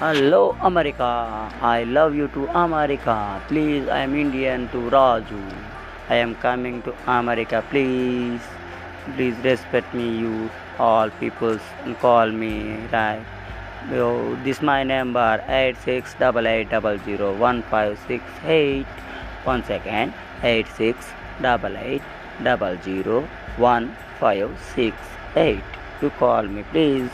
Hello, America. I love you to America. Please, I am Indian to Raju. I am coming to America. Please, please respect me. You all people call me right. Yo, this my number eight six double eight double zero one five six eight. One second, eight six double eight double zero one five six eight. You call me, please.